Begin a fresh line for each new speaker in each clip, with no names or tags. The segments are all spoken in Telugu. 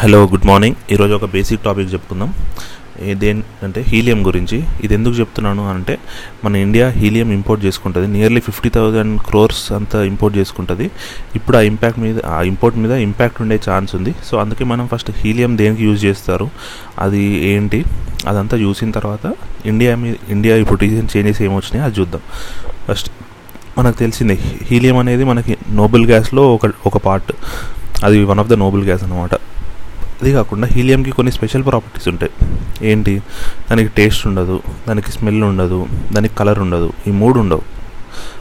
హలో గుడ్ మార్నింగ్ ఈరోజు ఒక బేసిక్ టాపిక్ చెప్పుకుందాం దేని అంటే హీలియం గురించి. ఇది ఎందుకు చెప్తున్నాను అంటే మన ఇండియా హీలియం ఇంపోర్ట్ చేసుకుంటుంది. నియర్లీ ఫిఫ్టీ థౌజండ్ క్రోర్స్ అంతా ఇంపోర్ట్ చేసుకుంటుంది. ఇప్పుడు ఆ ఇంపాక్ట్ మీద ఆ ఇంపోర్ట్ మీద ఇంపాక్ట్ ఉండే ఛాన్స్ ఉంది. సో అందుకే మనం ఫస్ట్ హీలియం దేనికి యూజ్ చేస్తారు? అది ఏంటి? అదంతా చూసిన తర్వాత ఇండియా మీద ఇండియా ఇప్పుడు రీసెంట్ చేంజెస్ ఏమొచ్చినాయి అది చూద్దాం. ఫస్ట్ మనకు తెలిసిందే హీలియం అనేది మనకి నోబెల్ గ్యాస్లో ఒక ఒక పార్ట్ అది one of the noble gas అనమాట అది కాకుండా హీలియంకి కొన్ని స్పెషల్ ప్రాపర్టీస్ ఉంటాయి. ఏంటి? దానికి టేస్ట్ ఉండదు దానికి స్మెల్ ఉండదు దానికి కలర్ ఉండదు ఈ మూడు ఉండవు.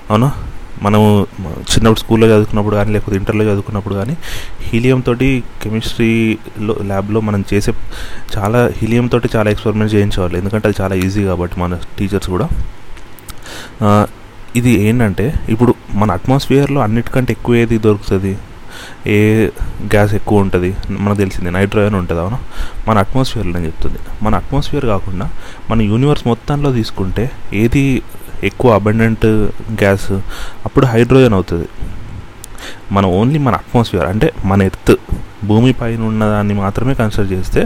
అవునా? మనము చిన్నప్పుడు స్కూల్లో చదువుకున్నప్పుడు కానీ లేకపోతే ఇంటర్లో చదువుకున్నప్పుడు కానీ హీలియం తోటి కెమిస్ట్రీలో ల్యాబ్లో మనం చేసే చాలా హీలియం తోటి చాలా ఎక్స్పెరిమెంట్ చేయించేవాళ్ళు. ఎందుకంటే అది చాలా ఈజీ కాబట్టి మన టీచర్స్ కూడా. ఇది ఏంటంటే ఇప్పుడు మన అట్మాస్ఫియర్లో అన్నిటికంటే ఎక్కువ ఏది దొరుకుతుంది? ఏ గ్యాస్ ఎక్కువ ఉంటుంది? మనకు తెలిసింది నైట్రోజన్ ఉంటుంది అవునా? మన అట్మాస్ఫియర్లో చెప్తుంది. మన అట్మాస్ఫియర్ కాకుండా మన యూనివర్స్ మొత్తంలో తీసుకుంటే ఏది ఎక్కువ అబండెంట్ గ్యాస్ అప్పుడు హైడ్రోజన్ అవుతుంది. మన ఓన్లీ మన అట్మాస్ఫియర్ అంటే మన ఎర్త్ భూమి పైన ఉన్నదాన్ని మాత్రమే కన్సిడర్ చేస్తే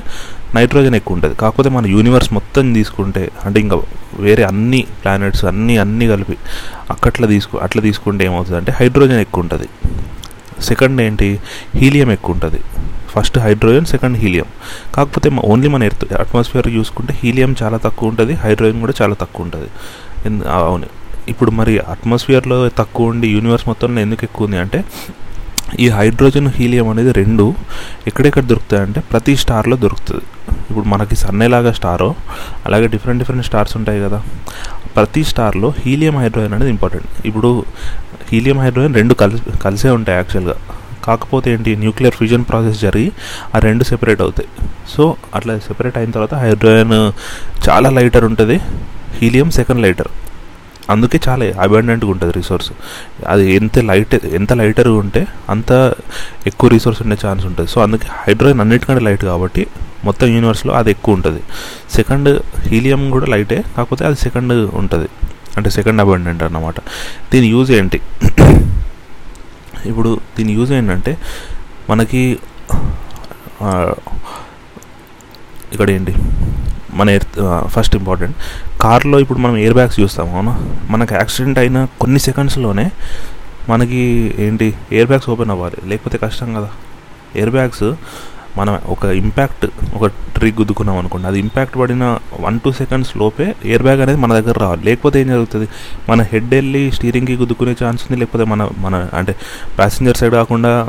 నైట్రోజన్ ఎక్కువ ఉంటుంది. కాకపోతే మన యూనివర్స్ మొత్తం తీసుకుంటే అంటే ఇంకా వేరే అన్ని ప్లానెట్స్ అన్నీ అన్నీ కలిపి అక్కట్లా తీసుకు అట్లా తీసుకుంటే ఏమవుతుంది? అంటే హైడ్రోజన్ ఎక్కువ ఉంటుంది. సెకండ్ ఏంటి? హీలియం ఎక్కువ ఉంటుంది. First hydrogen second helium. కాకపోతే ఓన్లీ మన ఎర్త్ అట్మాస్ఫియర్ చూసుకుంటే హీలియం చాలా తక్కువ ఉంటుంది హైడ్రోజన్ కూడా చాలా తక్కువ ఉంటుంది. అవును. ఇప్పుడు మరి అట్మాస్ఫియర్లో తక్కువ ఉండి యూనివర్స్ మొత్తంలో ఎందుకు ఎక్కువ ఉంది అంటే ఈ హైడ్రోజన్ హీలియం అనేది రెండు ఎక్కడెక్కడ దొరుకుతాయి అంటే ప్రతి స్టార్లో దొరుకుతుంది. ఇప్పుడు మనకి సన్నేలాగా స్టారో అలాగే డిఫరెంట్ డిఫరెంట్ స్టార్స్ ఉంటాయి కదా. ప్రతి స్టార్లో హీలియం హైడ్రోజన్ అనేది ఇంపార్టెంట్ ఇప్పుడు హీలియం హైడ్రోజన్ రెండు కలిసి కలిసే ఉంటాయి యాక్చువల్గా. కాకపోతే ఏంటి న్యూక్లియర్ ఫ్యూజన్ ప్రాసెస్ జరిగి ఆ రెండు సెపరేట్ అవుతాయి. సో అట్లా సెపరేట్ అయిన తర్వాత హైడ్రోజన్ చాలా లైటర్ ఉంటుంది హీలియం సెకండ్ లైటర్. అందుకే చాలా అబాండెంట్గా ఉంటుంది రిసోర్స్. అది ఎంత లైట్ ఎంత లైటర్ ఉంటే అంత ఎక్కువ రిసోర్స్ ఉండే ఛాన్స్ ఉంటుంది. సో అందుకే హైడ్రోజన్ అన్నిటికంటే లైట్ కాబట్టి మొత్తం యూనివర్స్లో అది ఎక్కువ ఉంటుంది. సెకండ్ హీలియం కూడా లైటే కాకపోతే అది సెకండ్ ఉంటుంది. అంటే సెకండ్ అబండెంట్ అన్నమాట. దీని యూజ్ ఏంటి? ఇప్పుడు దీని యూజ్ ఏంటంటే మనకి ఇక్కడ ఏంటి? మన ఫస్ట్ ఇంపార్టెంట్ కార్లో ఇప్పుడు మనం ఎయిర్ బ్యాగ్స్ చూస్తాం అవునా? మనకు యాక్సిడెంట్ అయిన కొన్ని సెకండ్స్లోనే మనకి ఏంటి? ఎయిర్ బ్యాగ్స్ ఓపెన్ అవ్వాలి. లేకపోతే కష్టం కదా. ఎయిర్ బ్యాగ్స్ మనం ఒక ఇంపాక్ట్ ఒక ట్రీ గుద్దుకున్నాం అనుకోండి అది ఇంపాక్ట్ పడిన వన్ టూ సెకండ్స్ లోపే ఎయిర్ బ్యాగ్ అనేది మన దగ్గర రావాలి. లేకపోతే ఏం జరుగుతుంది? మన హెడ్ వెళ్ళి స్టీరింగ్కి గుద్దుకునే ఛాన్స్ ఉంది లేకపోతే మన మన అంటే ప్యాసింజర్ సైడ్ కాకుండా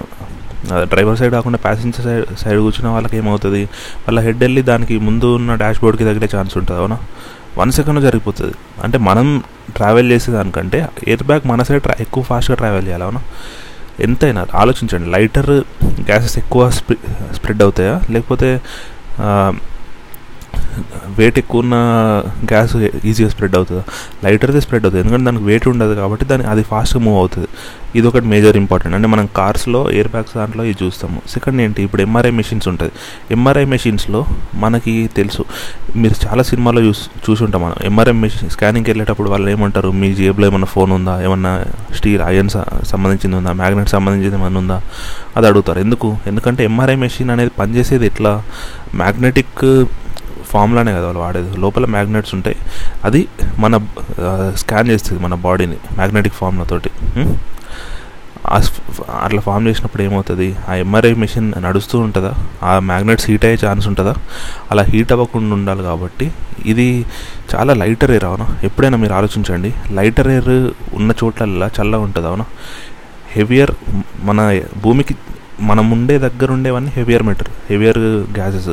డ్రైవర్ సైడ్ కాకుండా ప్యాసింజర్ సైడ్ సైడ్ కూర్చున్న వాళ్ళకి ఏమవుతుంది? వాళ్ళ హెడ్ వెళ్ళి దానికి ముందు ఉన్న డాష్ బోర్డ్కి తగిలే ఛాన్స్ ఉంటుంది అవునా? వన్ సెకండ్లో జరిగిపోతుంది. అంటే మనం ట్రావెల్ చేసేదానికంటే ఎయిర్ బ్యాగ్ మన సైడ్ ట్రా ఎక్కువ ఫాస్ట్గా ట్రావెల్ చేయాలి అవునా? ఎంతైనా ఆలోచించండి. లైటర్ గ్యాసెస్ ఎక్కువ స్ప్రెడ్ అవుతాయా? లేకపోతే వెయిట్ ఎక్కువ ఉన్న గ్యాస్ ఈజీగా స్ప్రెడ్ అవుతుందా? లైటర్దే స్ప్రెడ్ అవుతుంది. ఎందుకంటే దానికి వెయిట్ ఉండదు కాబట్టి దాని అది ఫాస్ట్గా మూవ్ అవుతుంది. ఇది ఒకటి మేజర్ ఇంపార్టెంట్ అంటే మనం కార్స్లో ఎయిర్ బ్యాగ్స్ దాంట్లో ఇది చూస్తాము. సెకండ్ ఏంటి? ఇప్పుడు ఎంఆర్ఐ మెషిన్స్ ఉంటుంది. ఎంఆర్ఐ మెషిన్స్లో మనకి తెలుసు. మీరు చాలా సినిమాల్లో చూసి చూసి ఉంటాం మనం ఎంఆర్ఐ మెషిన్ స్కానింగ్కి వెళ్ళేటప్పుడు వాళ్ళు ఏమంటారు? మీ జేబులో ఏమైనా ఫోన్ ఉందా? ఏమన్నా స్టీల్ ఐరన్ సంబంధించింది ఉందా? మ్యాగ్నెట్ సంబంధించింది ఏమైనా ఉందా? అది అడుగుతారు. ఎందుకు? ఎందుకంటే ఎంఆర్ఐ మెషిన్ అనేది పనిచేసేది ఎట్లా? మ్యాగ్నెటిక్ ఫామ్లానే కదా వాళ్ళు వాడేది. లోపల మ్యాగ్నెట్స్ ఉంటాయి. అది మన స్కాన్ చేస్తుంది మన బాడీని మ్యాగ్నెటిక్ ఫామ్లతోటి అట్లా ఫామ్ చేసినప్పుడు ఏమవుతుంది? ఆ ఎంఆర్ఐ మెషిన్ నడుస్తూ ఉంటుందా? ఆ మ్యాగ్నెట్స్ హీట్ అయ్యే ఛాన్స్ ఉంటుందా? అలా హీట్ అవ్వకుండా ఉండాలి కాబట్టి ఇది చాలా లైటర్ ఎయిర్ అవునా? ఎప్పుడైనా మీరు ఆలోచించండి. లైటర్ ఎయిర్ ఉన్న చోట్లల్లా చల్లగా ఉంటుంది అవునా? హెవియర్ మన భూమికి మనం ఉండే దగ్గర ఉండేవన్నీ హెవియర్ మెటర్ హెవియర్ గ్యాసెస్.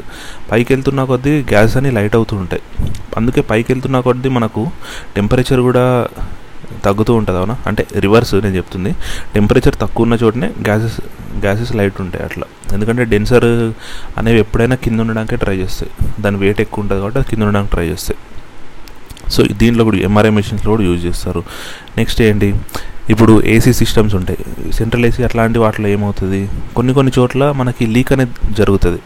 పైకి వెళ్తున్న కొద్దీ గ్యాస్ అని లైట్ అవుతూ ఉంటాయి. అందుకే పైకి వెళ్తున్న కొద్దీ మనకు టెంపరేచర్ కూడా తగ్గుతూ ఉంటుంది అవునా? అంటే రివర్స్ నేను చెప్తుంది. టెంపరేచర్ తక్కువ ఉన్న చోటనే గ్యాసెస్ గ్యాసెస్ లైట్ ఉంటాయి అట్లా. ఎందుకంటే డెన్సర్ అనేవి ఎప్పుడైనా కింద ఉండడానికే ట్రై చేస్తాయి. దాని వెయిట్ ఎక్కువ ఉంటుంది కాబట్టి అది కింద ఉండడానికి ట్రై చేస్తాయి. సో దీంట్లో కూడా ఎంఆర్ఐ మెషిన్స్లో కూడా యూజ్ చేస్తారు. నెక్స్ట్ ఏంటి? ఇప్పుడు ఏసీ సిస్టమ్స్ ఉంటాయి. సెంట్రల్ ఏసీ అట్లాంటి వాటిలో ఏమవుతుంది? కొన్ని కొన్ని చోట్ల మనకి లీక్ అనేది జరుగుతుంది.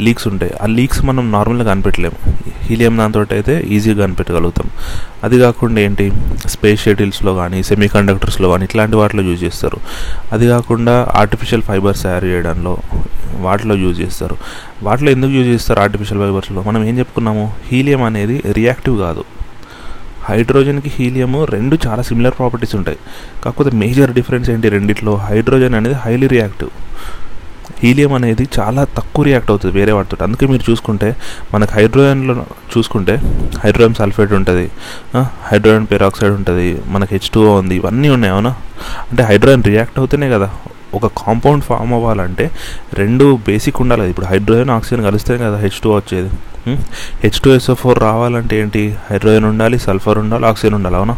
లీక్స్ ఉంటాయి. ఆ లీక్స్ మనం నార్మల్గా కనిపెట్టలేము. హీలియం దాంతో అయితే ఈజీగా కనిపెట్టగలుగుతాం. అది కాకుండా ఏంటి? స్పేస్ షటిల్స్లో కానీ సెమీ కండక్టర్స్లో కానీ ఇట్లాంటి వాటిలో యూజ్ చేస్తారు. అది కాకుండా ఆర్టిఫిషియల్ ఫైబర్స్ తయారు చేయడంలో వాటిలో యూజ్ చేస్తారు. వాటిలో ఎందుకు యూజ్ చేస్తారు ఆర్టిఫిషియల్ ఫైబర్స్లో మనం ఏం చెప్పుకున్నాము? హీలియం అనేది రియాక్టివ్ కాదు. హైడ్రోజన్కి హీలియము రెండు చాలా సిమిలర్ ప్రాపర్టీస్ ఉంటాయి. కాకపోతే మేజర్ డిఫరెన్స్ ఏంటి రెండిట్లో? హైడ్రోజన్ అనేది హైలీ రియాక్టివ్ హీలియం అనేది చాలా తక్కువ రియాక్ట్ అవుతుంది వేరే వాటితో. అందుకే మీరు చూసుకుంటే మనకు హైడ్రోజన్లో చూసుకుంటే హైడ్రోజన్ సల్ఫేట్ ఉంటుంది హైడ్రోజన్ పెరాక్సైడ్ ఉంటుంది మనకి హెచ్ టూ ఉంది ఇవన్నీ ఉన్నాయి అవునా? అంటే హైడ్రోజన్ రియాక్ట్ అవుతేనే కదా ఒక కాంపౌండ్ ఫామ్ అవ్వాలంటే రెండు బేసిక్ ఉండాలి ఇప్పుడు హైడ్రోజన్ ఆక్సిజన్ కలిస్తేనే కదా హెచ్ టూ వచ్చేది. H two S O four రావాలంటే ఏంటి? హైడ్రోజన్ ఉండాలి సల్ఫర్ ఉండాలి ఆక్సిజన్ ఉండాలి అవునా?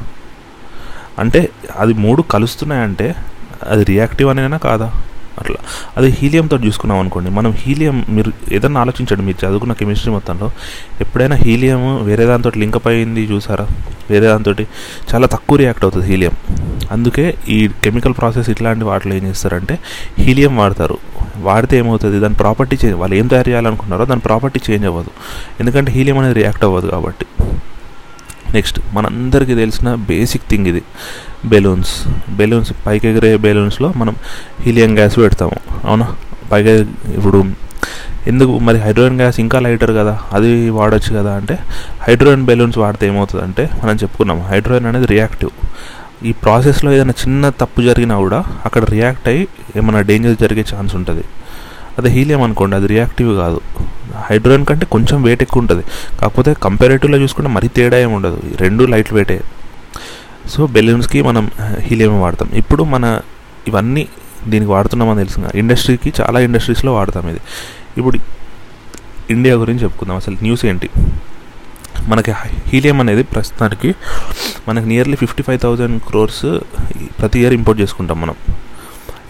అంటే అది మూడు కలుస్తున్నాయంటే అది రియాక్టివ్ అనేనా కాదా? అట్లా. అది హీలియంతో చూసుకున్నాం అనుకోండి మనం హీలియం మీరు ఏదన్నా ఆలోచించండి మీరు చదువుకున్న కెమిస్ట్రీ మొత్తంలో. ఎప్పుడైనా హీలియం వేరే దాంతో లింకప్ అయింది చూసారా? వేరే దాంతో చాలా తక్కువ రియాక్ట్ అవుతుంది హీలియం. అందుకే ఈ కెమికల్ ప్రాసెస్ ఇట్లాంటి వాటిలో ఏం చేస్తారంటే హీలియం వాడతారు. వాడితే ఏమవుతుంది? దాని ప్రాపర్టీ చేంజ్ వాళ్ళు ఏం తయారు చేయాలనుకున్నారో దాని ప్రాపర్టీ చేంజ్ అవ్వదు. ఎందుకంటే హీలియం అనేది రియాక్ట్ అవ్వదు కాబట్టి. నెక్స్ట్ మనందరికీ తెలిసిన బేసిక్ థింగ్ ఇది. బెలూన్స్ బెలూన్స్ పైకి ఎగిరే బెలూన్స్లో మనం హీలియం గ్యాస్ పెడతాము. అవునా? పైకి ఇప్పుడు ఎందుకు మరి హైడ్రోజన్ గ్యాస్ ఇంకా లైటర్ కదా? అది వాడచ్చు కదా అంటే హైడ్రోజన్ బెలూన్స్ వాడితే ఏమవుతుంది అంటే మనం చెప్పుకున్నాం హైడ్రోజన్ అనేది రియాక్టివ్ ఈ ప్రాసెస్లో ఏదైనా చిన్న తప్పు జరిగినా కూడా అక్కడ రియాక్ట్ అయ్యి ఏమైనా డేంజర్ జరిగే ఛాన్స్ ఉంటుంది. అదే హీలియం అనుకోండి అది రియాక్టివ్ కాదు. హైడ్రోజన్ కంటే కొంచెం వెయిట్ ఎక్కువ ఉంటుంది. కాకపోతే కంపారేటివ్లో చూసుకుంటే మరీ తేడా ఏమి ఉండదు. రెండు లైట్ వెయిటే సో బెలూన్స్కి మనం హీలియం వాడతాం. ఇప్పుడు మన ఇవన్నీ దీనికి వాడుతున్నామని తెలుసు ఇండస్ట్రీకి చాలా ఇండస్ట్రీస్లో వాడతాం ఇది. ఇప్పుడు ఇండియా గురించి చెప్పుకుందాం. అసలు న్యూస్ ఏంటి? మనకి హీలియం అనేది ప్రస్తుతానికి మనకి nearly fifty five thousand crores ప్రతి ఇయర్ ఇంపోర్ట్ చేసుకుంటాం మనం.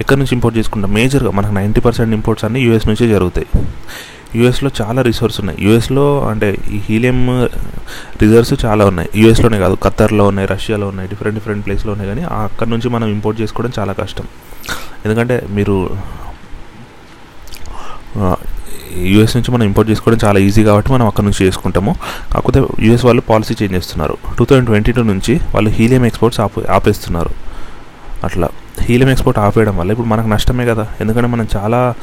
ఎక్కడి నుంచి ఇంపోర్ట్ చేసుకుంటాం? మేజర్గా మనకు నైంటీ పర్సెంట్ ఇంపోర్ట్స్ అన్నీ యూఎస్ నుంచే జరుగుతాయి. యూఎస్లో చాలా రిసోర్స్ ఉన్నాయి. యూఎస్లో అంటే ఈ హీలియం రిజర్వ్స్ చాలా ఉన్నాయి. యూఎస్లోనే కాదు ఖత్తర్లో ఉన్నాయి రష్యాలో ఉన్నాయి డిఫరెంట్ డిఫరెంట్ ప్లేస్లో ఉన్నాయి కానీ అక్కడ నుంచి మనం ఇంపోర్ట్ చేసుకోవడం చాలా కష్టం. ఎందుకంటే మీరు యూఎస్ నుంచి మనం ఇంపోర్ట్ చేసుకోవడం చాలా ఈజీ కాబట్టి మనం అక్కడ నుంచి చేసుకుంటాము. కాకపోతే యూఎస్ వాళ్ళు పాలసీ చేంజ్ చేస్తున్నారు. టూ థౌజండ్ ట్వంటీ టూ నుంచి వాళ్ళు హీలియం ఎక్స్పోర్ట్స్ ఆపే ఆపేస్తున్నారు. అట్లా. హీలియం ఎక్స్పోర్ట్ ఆపేయడం వల్ల ఇప్పుడు మనకు నష్టమే కదా. ఎందుకంటే మనం చాలా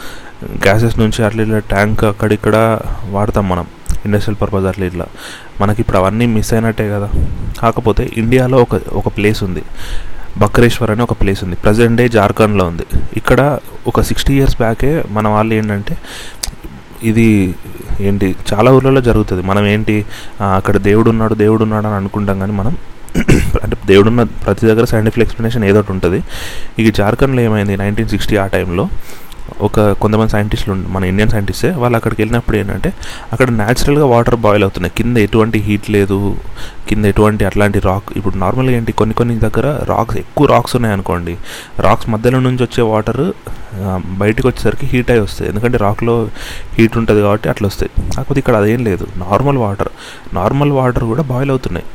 గ్యాసెస్ నుంచి అట్లా ఇట్లా ట్యాంక్ అక్కడిక్కడ వాడతాం మనం ఇండస్ట్రియల్ పర్పస్ అట్లా ఇట్లా. మనకి ఇప్పుడు అవన్నీ మిస్ అయినట్టే కదా. కాకపోతే ఇండియాలో ఒక ఒక ప్లేస్ ఉంది. బక్రేశ్వర్ అనే ఒక ప్లేస్ ఉంది. ప్రజెంట్ డే జార్ఖండ్లో ఉంది. ఇక్కడ ఒక సిక్స్టీ ఇయర్స్ బ్యాకే మన వాళ్ళు ఏంటంటే ఇది ఏంటి చాలా ఊర్లలో జరుగుతుంది. మనం ఏంటి అక్కడ దేవుడు ఉన్నాడు దేవుడు ఉన్నాడు అని అనుకుంటాం కానీ మనం అంటే దేవుడున్న ప్రతి దగ్గర సైంటిఫిక్ ఎక్స్ప్లెనేషన్ ఏదో ఒకటి ఉంటుంది. ఇక జార్ఖండ్లో ఏమైంది? నైన్టీన్ సిక్స్టీ ఆ టైంలో ఒక కొంతమంది సైంటిస్టులు మన ఇండియన్ సైంటిస్టే వాళ్ళు అక్కడికి వెళ్ళినప్పుడు ఏంటంటే అక్కడ న్యాచురల్గా వాటర్ బాయిల్ అవుతున్నాయి. కింద ఎటువంటి హీట్ లేదు. కింద ఎటువంటి అట్లాంటి రాక్ ఇప్పుడు నార్మల్గా ఏంటి? కొన్ని కొన్ని దగ్గర రాక్స్ ఎక్కువ రాక్స్ ఉన్నాయనుకోండి రాక్స్ మధ్యలో నుంచి వచ్చే వాటర్ బయటకు వచ్చేసరికి హీట్ అయి వస్తాయి. ఎందుకంటే రాక్లో హీట్ ఉంటుంది కాబట్టి అట్లా వస్తాయి. కాకపోతే ఇక్కడ అదేం లేదు. నార్మల్ వాటర్ నార్మల్ వాటర్ కూడా బాయిల్ అవుతున్నాయి.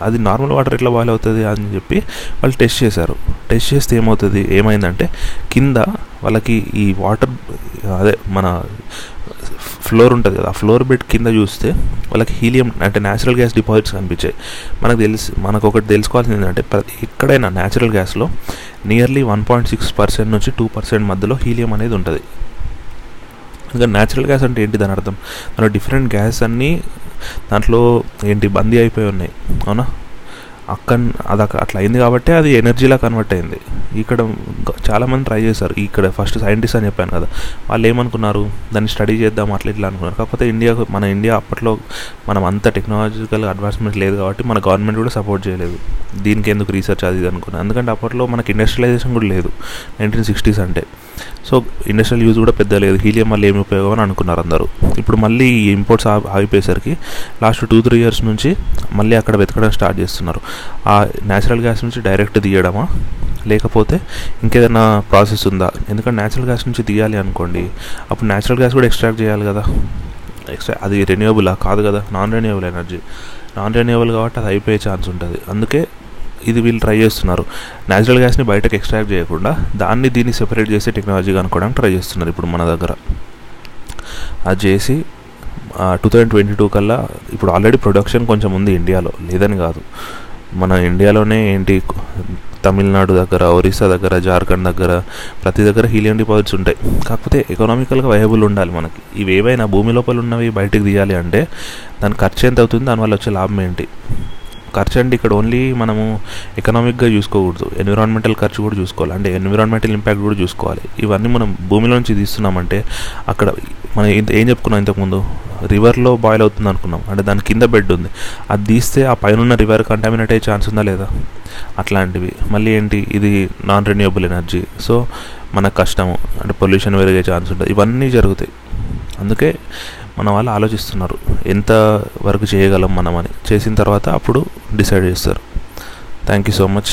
అది నార్మల్ వాటర్ ఎట్లా బాయిల్ అవుతుంది అని చెప్పి వాళ్ళు టెస్ట్ చేశారు. టెస్ట్ చేస్తే ఏమవుతుంది? ఏమైందంటే కింద వాళ్ళకి ఈ వాటర్ అదే మన ఫ్లోర్ ఉంటుంది కదా ఆ ఫ్లోర్ బెడ్ కింద చూస్తే వాళ్ళకి హీలియం అంటే న్యాచురల్ గ్యాస్ డిపాజిట్స్ కనిపించాయి. మనకు తెలిసి మనకు ఒకటి తెలుసుకోవాల్సింది ఏంటంటే ప్రతి ఎక్కడైనా natural గ్యాస్లో nearly one point six percent నుంచి టూ పర్సెంట్ మధ్యలో హీలియం అనేది ఉంటుంది. ఇంకా న్యాచురల్ గ్యాస్ అంటే ఏంటి దాని అర్థం? మన డిఫరెంట్ గ్యాస్ అన్నీ దాంట్లో ఏంటి బందీ అయిపోయి ఉన్నాయి. అవునా? అక్కడ అది అట్లా అయింది కాబట్టి అది ఎనర్జీలా కన్వర్ట్ అయింది. ఇక్కడ చాలామంది ట్రై చేశారు. ఇక్కడ ఫస్ట్ సైంటిస్ట్ అని చెప్పాను కదా. వాళ్ళు ఏమనుకున్నారు? దాన్ని స్టడీ చేద్దాం అట్లా ఇట్లా అనుకున్నారు. కాకపోతే ఇండియా మన ఇండియా అప్పట్లో మనం అంత టెక్నాలజికల్ అడ్వాన్స్మెంట్ లేదు కాబట్టి మన గవర్నమెంట్ కూడా సపోర్ట్ చేయలేదు. దీనికి ఎందుకు రీసెర్చ్ అది ఇది అనుకున్నాను ఎందుకంటే అప్పట్లో మనకి ఇండస్ట్రియలైజేషన్ కూడా లేదు. నైన్టీన్ సిక్స్టీస్ అంటే. సో ఇండస్ట్రియల్ యూజ్ కూడా పెద్ద లేదు. హీలియం వల్ల ఏమి ఉపయోగం అని అనుకున్నారు అందరూ. ఇప్పుడు మళ్ళీ ఈ ఇంపోర్ట్స్ ఆగిపోయేసరికి లాస్ట్ టూ త్రీ ఇయర్స్ నుంచి మళ్ళీ అక్కడ వెతకడం స్టార్ట్ చేస్తున్నారు. ఆ న్యాచురల్ గ్యాస్ నుంచి డైరెక్ట్ తీయడమా? లేకపోతే ఇంకేదైనా ప్రాసెస్ ఉందా? ఎందుకంటే న్యాచురల్ గ్యాస్ నుంచి తీయాలి అనుకోండి అప్పుడు న్యాచురల్ గ్యాస్ కూడా ఎక్స్ట్రాక్ట్ చేయాలి కదా. ఎక్స్ట్రా అది రెన్యూవబులా కాదు కదా. Non renewable energy non renewable కాబట్టి అది అయిపోయే ఛాన్స్ ఉంటుంది. అందుకే ఇది వీళ్ళు ట్రై చేస్తున్నారు. న్యాచురల్ గ్యాస్ని బయటకు ఎక్స్ట్రాక్ట్ చేయకుండా దాన్ని దీన్ని సెపరేట్ చేసే టెక్నాలజీ కనుక్కోవడానికి ట్రై చేస్తున్నారు ఇప్పుడు మన దగ్గర. అది చేసి టూ థౌజండ్ ట్వంటీ టూ కల్లా ఇప్పుడు ఆల్రెడీ ప్రొడక్షన్ కొంచెం ఉంది ఇండియాలో లేదని కాదు. మన ఇండియాలోనే ఏంటి తమిళనాడు దగ్గర ఒరిస్సా దగ్గర జార్ఖండ్ దగ్గర ప్రతి దగ్గర హీలియం డిపాజిట్స్ ఉంటాయి. కాకపోతే ఎకనామికల్గా వయబుల్ ఉండాలి మనకి. ఇవి ఏవైనా భూమి లోపల ఉన్నవి బయటకు తీయాలి అంటే దాని ఖర్చు ఎంత అవుతుంది దానివల్ల వచ్చే లాభం ఏంటి? ఖర్చు అంటే ఇక్కడ ఓన్లీ మనము ఎకనామిక్గా చూసుకోకూడదు. ఎన్విరాన్మెంటల్ ఖర్చు కూడా చూసుకోవాలి. అంటే ఎన్విరాన్మెంటల్ ఇంపాక్ట్ కూడా చూసుకోవాలి. ఇవన్నీ మనం భూమిలో నుంచి తీస్తున్నామంటే అక్కడ మనం ఇంత ఏం చెప్పుకున్నాం ఇంతకుముందు రివర్లో బాయిల్ అవుతుంది అనుకున్నాం. అంటే దాని కింద బెడ్ ఉంది. అది తీస్తే ఆ పైన ఉన్న రివర్ కంటామినేట్ అయ్యే ఛాన్స్ ఉందా లేదా? అట్లాంటివి. మళ్ళీ ఏంటి? ఇది నాన్ రెన్యూవబుల్ ఎనర్జీ సో మనకు కష్టము. అంటే పొల్యూషన్ పెరిగే ఛాన్స్ ఉంటుంది. ఇవన్నీ జరుగుతాయి. అందుకే మన వాళ్ళు ఆలోచిస్తున్నారు. ఎంత వరకు చేయగలం మనం అని చేసిన తర్వాత అప్పుడు డిసైడ్ చేస్తారు. Thank you so much